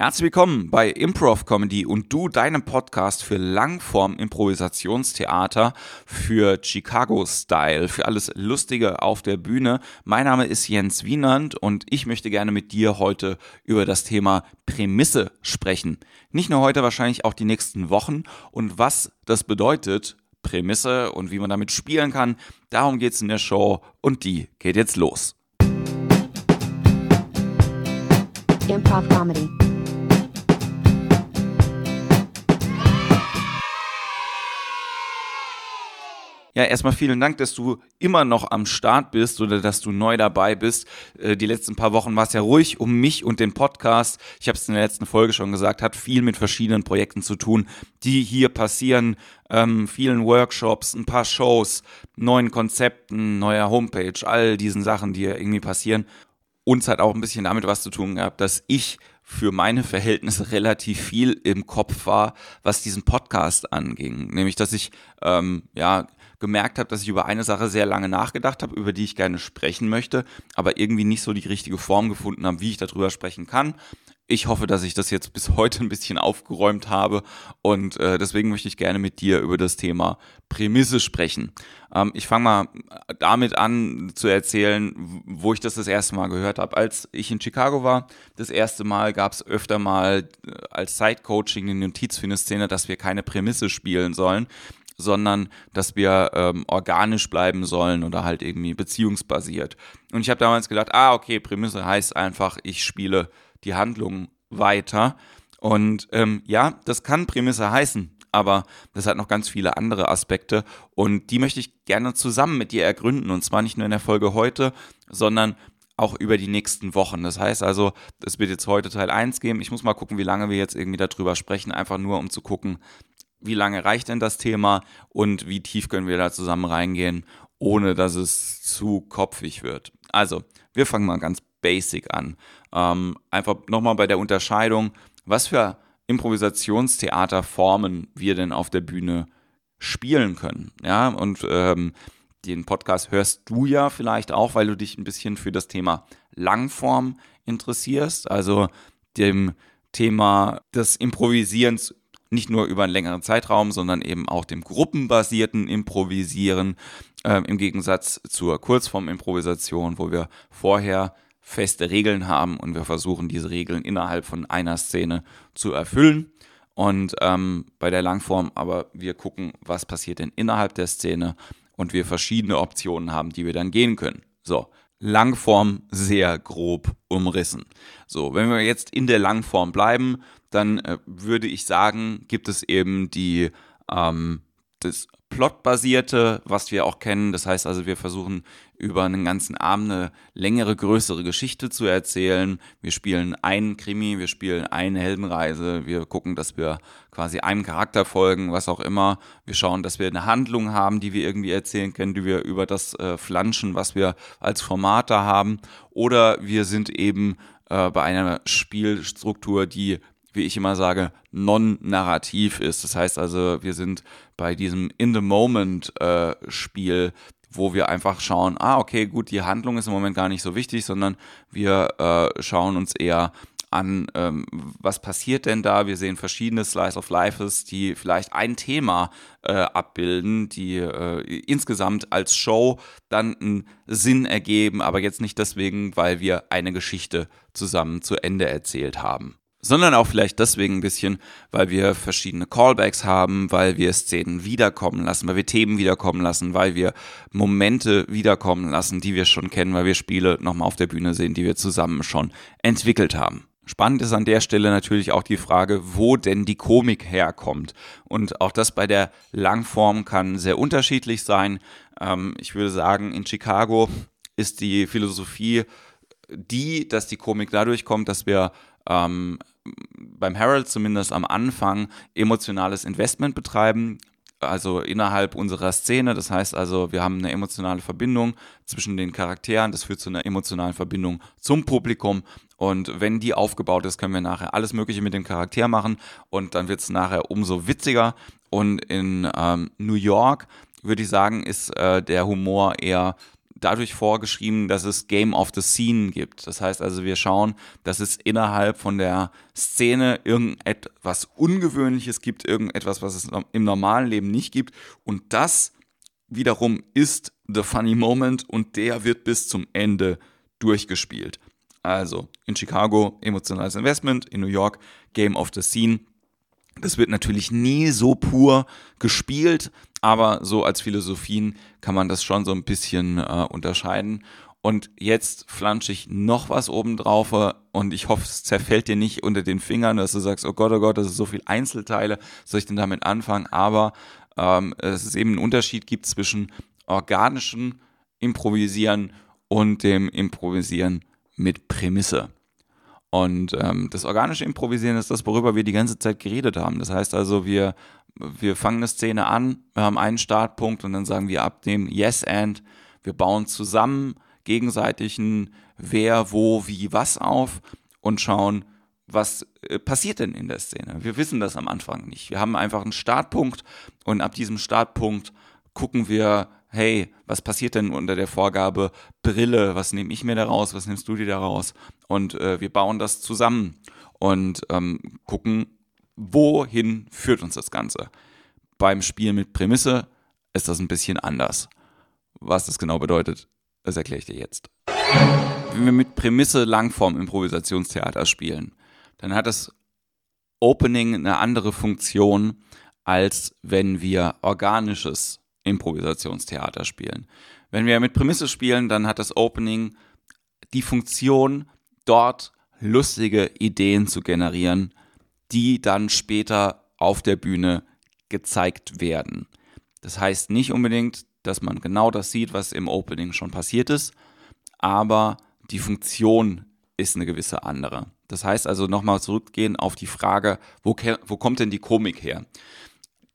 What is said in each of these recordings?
Herzlich willkommen bei Improv Comedy und du deinem Podcast für Langform Improvisationstheater, für Chicago Style, für alles Lustige auf der Bühne. Mein Name ist Jens Wienand und ich möchte gerne mit dir heute über das Thema Prämisse sprechen. Nicht nur heute, wahrscheinlich auch die nächsten Wochen und was das bedeutet, Prämisse und wie man damit spielen kann. Darum geht's in der Show und die geht jetzt los. Improv Comedy. Ja, erstmal vielen Dank, dass du immer noch am Start bist oder dass du neu dabei bist. Äh, die letzten paar Wochen war es ja ruhig um mich und den Podcast. Ich habe es in der letzten Folge schon gesagt, hat viel mit verschiedenen Projekten zu tun, die hier passieren. Ähm, vielen Workshops, ein paar Shows, neuen Konzepten, neuer Homepage, all diesen Sachen, die hier irgendwie passieren. Uns hat auch ein bisschen damit was zu tun gehabt, dass ich für meine Verhältnisse relativ viel im Kopf war, was diesen Podcast anging. Nämlich, dass ich ähm, ja gemerkt habe, dass ich über eine Sache sehr lange nachgedacht habe, über die ich gerne sprechen möchte, aber irgendwie nicht so die richtige Form gefunden habe, wie ich darüber sprechen kann. Ich hoffe, dass ich das jetzt bis heute ein bisschen aufgeräumt habe und äh, deswegen möchte ich gerne mit dir über das Thema Prämisse sprechen. Ähm, ich fange mal damit an zu erzählen, wo ich das das erste Mal gehört habe. Als ich in Chicago war, das erste Mal gab es öfter mal äh, als Side-Coaching eine Notiz für eine Szene, dass wir keine Prämisse spielen sollen sondern dass wir ähm, organisch bleiben sollen oder halt irgendwie beziehungsbasiert. Und ich habe damals gedacht, ah, okay, Prämisse heißt einfach, ich spiele die Handlung weiter. Und ähm, ja, das kann Prämisse heißen, aber das hat noch ganz viele andere Aspekte und die möchte ich gerne zusammen mit dir ergründen und zwar nicht nur in der Folge heute, sondern auch über die nächsten Wochen. Das heißt also, es wird jetzt heute Teil 1 geben. Ich muss mal gucken, wie lange wir jetzt irgendwie darüber sprechen, einfach nur um zu gucken, wie lange reicht denn das Thema und wie tief können wir da zusammen reingehen, ohne dass es zu kopfig wird. Also, wir fangen mal ganz basic an. Ähm, einfach nochmal bei der Unterscheidung, was für Improvisationstheaterformen wir denn auf der Bühne spielen können. Ja, und ähm, den Podcast hörst du ja vielleicht auch, weil du dich ein bisschen für das Thema Langform interessierst, also dem Thema des Improvisierens nicht nur über einen längeren Zeitraum, sondern eben auch dem gruppenbasierten Improvisieren äh, im Gegensatz zur Kurzform-Improvisation, wo wir vorher feste Regeln haben und wir versuchen, diese Regeln innerhalb von einer Szene zu erfüllen. Und ähm, bei der Langform aber wir gucken, was passiert denn innerhalb der Szene und wir verschiedene Optionen haben, die wir dann gehen können. So, Langform sehr grob umrissen. So, wenn wir jetzt in der Langform bleiben, dann äh, würde ich sagen, gibt es eben die ähm, das Plotbasierte, was wir auch kennen. Das heißt also, wir versuchen über einen ganzen Abend eine längere, größere Geschichte zu erzählen. Wir spielen einen Krimi, wir spielen eine Heldenreise, wir gucken, dass wir quasi einem Charakter folgen, was auch immer. Wir schauen, dass wir eine Handlung haben, die wir irgendwie erzählen können, die wir über das äh, flanschen, was wir als Formate haben. Oder wir sind eben äh, bei einer Spielstruktur, die wie ich immer sage, non-narrativ ist. Das heißt also, wir sind bei diesem In-the-Moment-Spiel, äh, wo wir einfach schauen, ah, okay, gut, die Handlung ist im Moment gar nicht so wichtig, sondern wir äh, schauen uns eher an, ähm, was passiert denn da? Wir sehen verschiedene Slice of Lifes, die vielleicht ein Thema äh, abbilden, die äh, insgesamt als Show dann einen Sinn ergeben, aber jetzt nicht deswegen, weil wir eine Geschichte zusammen zu Ende erzählt haben sondern auch vielleicht deswegen ein bisschen, weil wir verschiedene Callbacks haben, weil wir Szenen wiederkommen lassen, weil wir Themen wiederkommen lassen, weil wir Momente wiederkommen lassen, die wir schon kennen, weil wir Spiele nochmal auf der Bühne sehen, die wir zusammen schon entwickelt haben. Spannend ist an der Stelle natürlich auch die Frage, wo denn die Komik herkommt. Und auch das bei der Langform kann sehr unterschiedlich sein. Ähm, ich würde sagen, in Chicago ist die Philosophie die, dass die Komik dadurch kommt, dass wir ähm, beim Herald zumindest am Anfang emotionales Investment betreiben, also innerhalb unserer Szene. Das heißt also, wir haben eine emotionale Verbindung zwischen den Charakteren. Das führt zu einer emotionalen Verbindung zum Publikum. Und wenn die aufgebaut ist, können wir nachher alles Mögliche mit dem Charakter machen. Und dann wird es nachher umso witziger. Und in ähm, New York würde ich sagen, ist äh, der Humor eher dadurch vorgeschrieben, dass es Game of the Scene gibt. Das heißt also, wir schauen, dass es innerhalb von der Szene irgendetwas Ungewöhnliches gibt, irgendetwas, was es im normalen Leben nicht gibt. Und das wiederum ist The Funny Moment und der wird bis zum Ende durchgespielt. Also in Chicago emotionales Investment, in New York Game of the Scene. Das wird natürlich nie so pur gespielt, aber so als Philosophien kann man das schon so ein bisschen äh, unterscheiden. Und jetzt flansche ich noch was oben drauf und ich hoffe, es zerfällt dir nicht unter den Fingern, dass du sagst, oh Gott, oh Gott, das ist so viel Einzelteile, soll ich denn damit anfangen? Aber ähm, es ist eben ein Unterschied gibt zwischen organischem Improvisieren und dem Improvisieren mit Prämisse. Und ähm, das organische Improvisieren ist das, worüber wir die ganze Zeit geredet haben. Das heißt also, wir, wir fangen eine Szene an, wir haben einen Startpunkt und dann sagen wir ab dem Yes and, wir bauen zusammen gegenseitig ein Wer, wo, wie, was auf und schauen, was äh, passiert denn in der Szene. Wir wissen das am Anfang nicht. Wir haben einfach einen Startpunkt und ab diesem Startpunkt gucken wir, hey, was passiert denn unter der Vorgabe Brille? Was nehme ich mir daraus? Was nimmst du dir daraus? Und äh, wir bauen das zusammen und ähm, gucken, wohin führt uns das Ganze. Beim Spiel mit Prämisse ist das ein bisschen anders. Was das genau bedeutet, das erkläre ich dir jetzt. Wenn wir mit Prämisse Langform Improvisationstheater spielen, dann hat das Opening eine andere Funktion, als wenn wir organisches Improvisationstheater spielen. Wenn wir mit Prämisse spielen, dann hat das Opening die Funktion, dort lustige Ideen zu generieren, die dann später auf der Bühne gezeigt werden. Das heißt nicht unbedingt, dass man genau das sieht, was im Opening schon passiert ist, aber die Funktion ist eine gewisse andere. Das heißt also nochmal zurückgehen auf die Frage, wo, wo kommt denn die Komik her?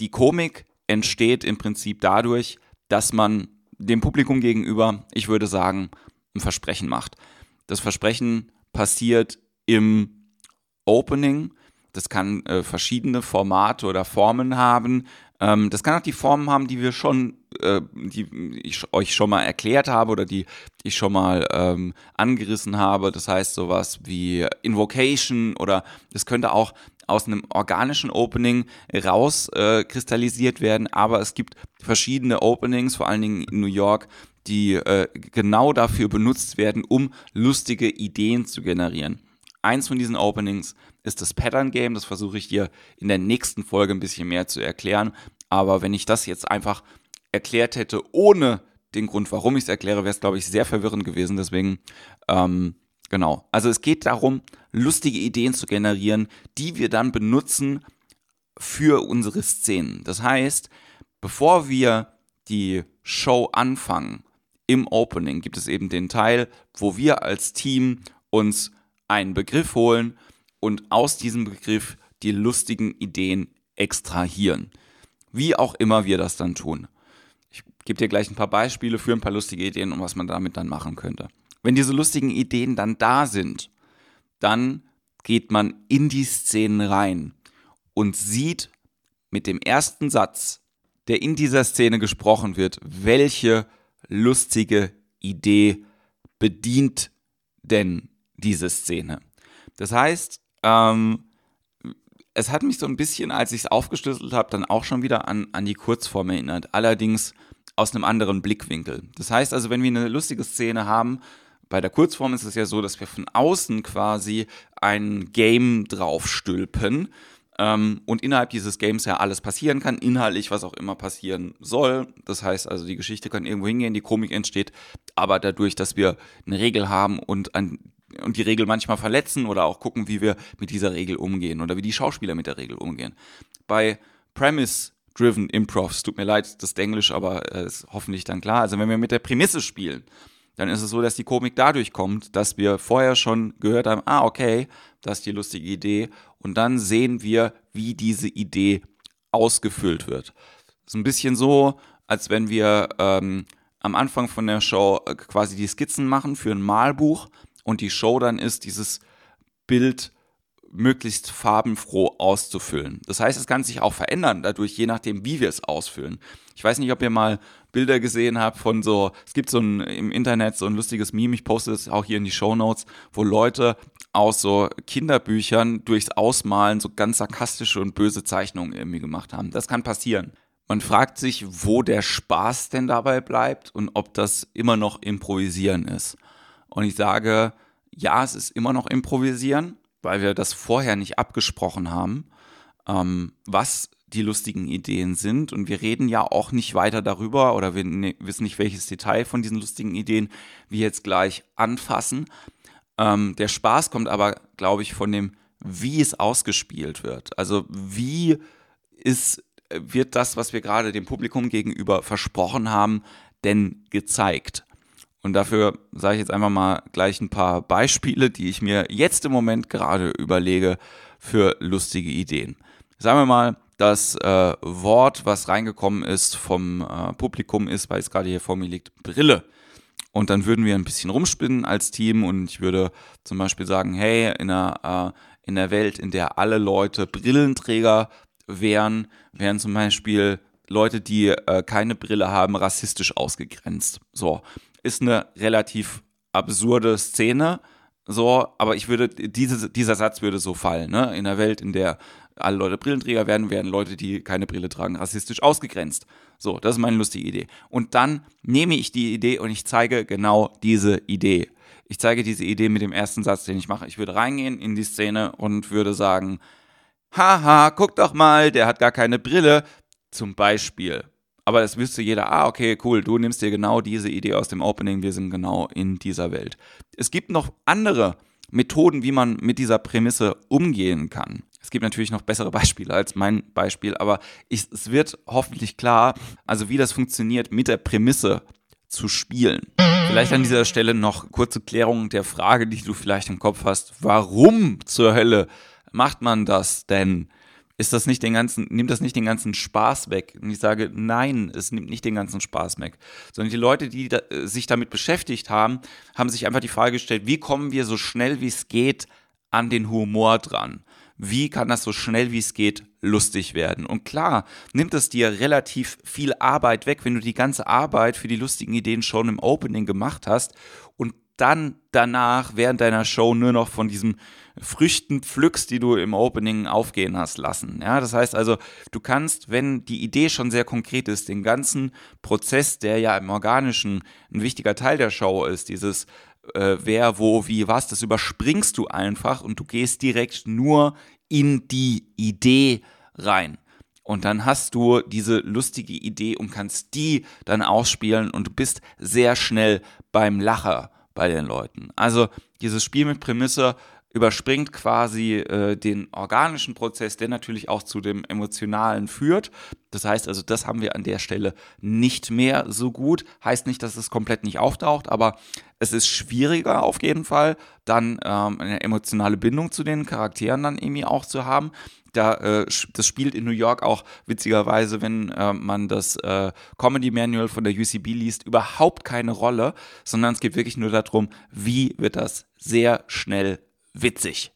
Die Komik entsteht im Prinzip dadurch, dass man dem Publikum gegenüber, ich würde sagen, ein Versprechen macht. Das Versprechen passiert im Opening. Das kann äh, verschiedene Formate oder Formen haben. Ähm, das kann auch die Formen haben, die wir schon, äh, die ich euch schon mal erklärt habe oder die ich schon mal ähm, angerissen habe. Das heißt sowas wie Invocation oder es könnte auch aus einem organischen Opening rauskristallisiert äh, werden, aber es gibt verschiedene Openings, vor allen Dingen in New York, die äh, genau dafür benutzt werden, um lustige Ideen zu generieren. Eins von diesen Openings ist das Pattern Game, das versuche ich dir in der nächsten Folge ein bisschen mehr zu erklären, aber wenn ich das jetzt einfach erklärt hätte, ohne den Grund, warum ich es erkläre, wäre es, glaube ich, sehr verwirrend gewesen. Deswegen ähm, Genau. Also es geht darum, lustige Ideen zu generieren, die wir dann benutzen für unsere Szenen. Das heißt, bevor wir die Show anfangen, im Opening gibt es eben den Teil, wo wir als Team uns einen Begriff holen und aus diesem Begriff die lustigen Ideen extrahieren. Wie auch immer wir das dann tun. Ich gebe dir gleich ein paar Beispiele für ein paar lustige Ideen und was man damit dann machen könnte. Wenn diese lustigen Ideen dann da sind, dann geht man in die Szenen rein und sieht mit dem ersten Satz, der in dieser Szene gesprochen wird, welche lustige Idee bedient denn diese Szene. Das heißt, ähm, es hat mich so ein bisschen, als ich es aufgeschlüsselt habe, dann auch schon wieder an, an die Kurzform erinnert. Allerdings aus einem anderen Blickwinkel. Das heißt also, wenn wir eine lustige Szene haben, bei der Kurzform ist es ja so, dass wir von außen quasi ein Game draufstülpen ähm, und innerhalb dieses Games ja alles passieren kann, inhaltlich was auch immer passieren soll. Das heißt also, die Geschichte kann irgendwo hingehen, die Komik entsteht, aber dadurch, dass wir eine Regel haben und an und die Regel manchmal verletzen oder auch gucken, wie wir mit dieser Regel umgehen oder wie die Schauspieler mit der Regel umgehen. Bei Premise Driven Improvs, tut mir leid, das ist Englisch, aber äh, ist hoffentlich dann klar. Also wenn wir mit der Prämisse spielen, dann ist es so, dass die Komik dadurch kommt, dass wir vorher schon gehört haben, ah, okay, das ist die lustige Idee. Und dann sehen wir, wie diese Idee ausgefüllt wird. Das ist ein bisschen so, als wenn wir ähm, am Anfang von der Show äh, quasi die Skizzen machen für ein Malbuch und die Show dann ist, dieses Bild möglichst farbenfroh auszufüllen. Das heißt, es kann sich auch verändern, dadurch, je nachdem, wie wir es ausfüllen. Ich weiß nicht, ob ihr mal Bilder gesehen habt von so, es gibt so ein im Internet so ein lustiges Meme, ich poste es auch hier in die Show Notes, wo Leute aus so Kinderbüchern durchs Ausmalen so ganz sarkastische und böse Zeichnungen irgendwie gemacht haben. Das kann passieren. Man fragt sich, wo der Spaß denn dabei bleibt und ob das immer noch improvisieren ist. Und ich sage, ja, es ist immer noch improvisieren, weil wir das vorher nicht abgesprochen haben, ähm, was die lustigen Ideen sind. Und wir reden ja auch nicht weiter darüber oder wir ne, wissen nicht, welches Detail von diesen lustigen Ideen wir jetzt gleich anfassen. Ähm, der Spaß kommt aber, glaube ich, von dem, wie es ausgespielt wird. Also wie ist, wird das, was wir gerade dem Publikum gegenüber versprochen haben, denn gezeigt? Und dafür sage ich jetzt einfach mal gleich ein paar Beispiele, die ich mir jetzt im Moment gerade überlege für lustige Ideen. Sagen wir mal, das äh, Wort, was reingekommen ist vom äh, Publikum, ist, weil es gerade hier vor mir liegt, Brille. Und dann würden wir ein bisschen rumspinnen als Team und ich würde zum Beispiel sagen, hey, in einer, äh, in der Welt, in der alle Leute Brillenträger wären, wären zum Beispiel Leute, die äh, keine Brille haben, rassistisch ausgegrenzt. So, ist eine relativ absurde Szene, so, aber ich würde, diese, dieser Satz würde so fallen, ne? In der Welt, in der alle Leute Brillenträger werden, werden Leute, die keine Brille tragen, rassistisch ausgegrenzt. So, das ist meine lustige Idee. Und dann nehme ich die Idee und ich zeige genau diese Idee. Ich zeige diese Idee mit dem ersten Satz, den ich mache. Ich würde reingehen in die Szene und würde sagen, haha, guck doch mal, der hat gar keine Brille. Zum Beispiel. Aber das wüsste jeder, ah, okay, cool, du nimmst dir genau diese Idee aus dem Opening, wir sind genau in dieser Welt. Es gibt noch andere Methoden, wie man mit dieser Prämisse umgehen kann. Es gibt natürlich noch bessere Beispiele als mein Beispiel, aber ich, es wird hoffentlich klar, also wie das funktioniert, mit der Prämisse zu spielen. Vielleicht an dieser Stelle noch kurze Klärung der Frage, die du vielleicht im Kopf hast. Warum zur Hölle macht man das denn? Ist das nicht den ganzen, nimmt das nicht den ganzen Spaß weg? Und ich sage, nein, es nimmt nicht den ganzen Spaß weg. Sondern die Leute, die da, äh, sich damit beschäftigt haben, haben sich einfach die Frage gestellt, wie kommen wir so schnell wie es geht an den Humor dran? wie kann das so schnell wie es geht lustig werden. Und klar, nimmt es dir relativ viel Arbeit weg, wenn du die ganze Arbeit für die lustigen Ideen schon im Opening gemacht hast und dann danach während deiner Show nur noch von diesen Früchten pflückst, die du im Opening aufgehen hast lassen. Ja, das heißt also, du kannst, wenn die Idee schon sehr konkret ist, den ganzen Prozess, der ja im Organischen ein wichtiger Teil der Show ist, dieses äh, wer, wo, wie, was, das überspringst du einfach und du gehst direkt nur in die Idee rein. Und dann hast du diese lustige Idee und kannst die dann ausspielen und du bist sehr schnell beim Lacher bei den Leuten. Also dieses Spiel mit Prämisse überspringt quasi äh, den organischen Prozess, der natürlich auch zu dem emotionalen führt. Das heißt also, das haben wir an der Stelle nicht mehr so gut. Heißt nicht, dass es komplett nicht auftaucht, aber es ist schwieriger auf jeden Fall, dann ähm, eine emotionale Bindung zu den Charakteren dann irgendwie auch zu haben. Da, äh, das spielt in New York auch witzigerweise, wenn äh, man das äh, Comedy Manual von der UCB liest, überhaupt keine Rolle, sondern es geht wirklich nur darum, wie wird das sehr schnell witzig.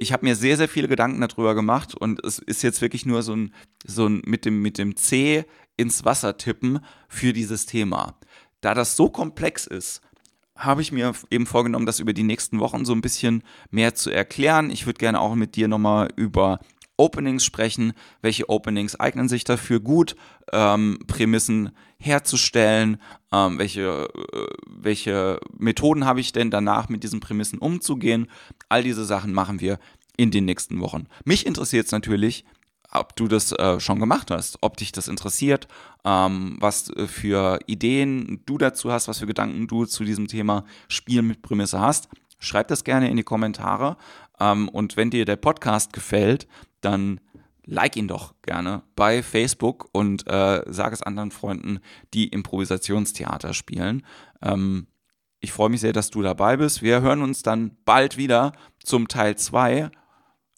Ich habe mir sehr, sehr viele Gedanken darüber gemacht und es ist jetzt wirklich nur so ein, so ein mit, dem, mit dem C ins Wasser tippen für dieses Thema. Da das so komplex ist, habe ich mir eben vorgenommen, das über die nächsten Wochen so ein bisschen mehr zu erklären. Ich würde gerne auch mit dir nochmal über Openings sprechen. Welche Openings eignen sich dafür gut, ähm, Prämissen herzustellen? Ähm, welche, äh, welche Methoden habe ich denn danach mit diesen Prämissen umzugehen? All diese Sachen machen wir in den nächsten Wochen. Mich interessiert es natürlich, ob du das äh, schon gemacht hast, ob dich das interessiert, ähm, was äh, für Ideen du dazu hast, was für Gedanken du zu diesem Thema Spiel mit Prämisse hast. Schreib das gerne in die Kommentare. Ähm, und wenn dir der Podcast gefällt, dann like ihn doch gerne bei Facebook und äh, sag es anderen Freunden, die Improvisationstheater spielen. Ähm, ich freue mich sehr, dass du dabei bist. Wir hören uns dann bald wieder zum Teil 2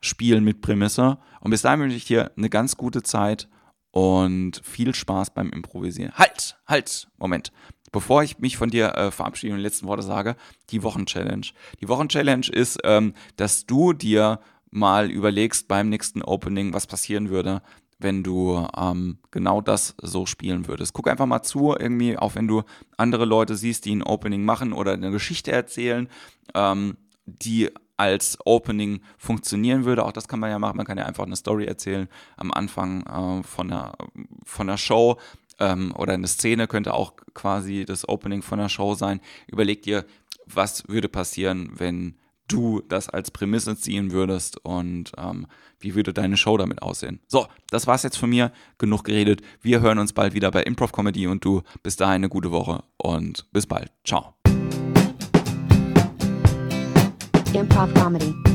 Spielen mit Prämisse. Und bis dahin wünsche ich dir eine ganz gute Zeit und viel Spaß beim Improvisieren. Halt, halt, Moment. Bevor ich mich von dir äh, verabschiede und die letzten Worte sage, die Wochenchallenge. Die Wochenchallenge ist, ähm, dass du dir mal überlegst beim nächsten Opening, was passieren würde, wenn du ähm, genau das so spielen würdest. Guck einfach mal zu, irgendwie, auch wenn du andere Leute siehst, die ein Opening machen oder eine Geschichte erzählen, ähm, die als Opening funktionieren würde. Auch das kann man ja machen. Man kann ja einfach eine Story erzählen am Anfang äh, von, der, von der Show ähm, oder eine Szene könnte auch quasi das Opening von der Show sein. Überleg dir, was würde passieren, wenn du das als Prämisse ziehen würdest und ähm, wie würde deine Show damit aussehen. So, das war's jetzt von mir. Genug geredet. Wir hören uns bald wieder bei Improv Comedy und du bis dahin eine gute Woche und bis bald. Ciao. Improv Comedy.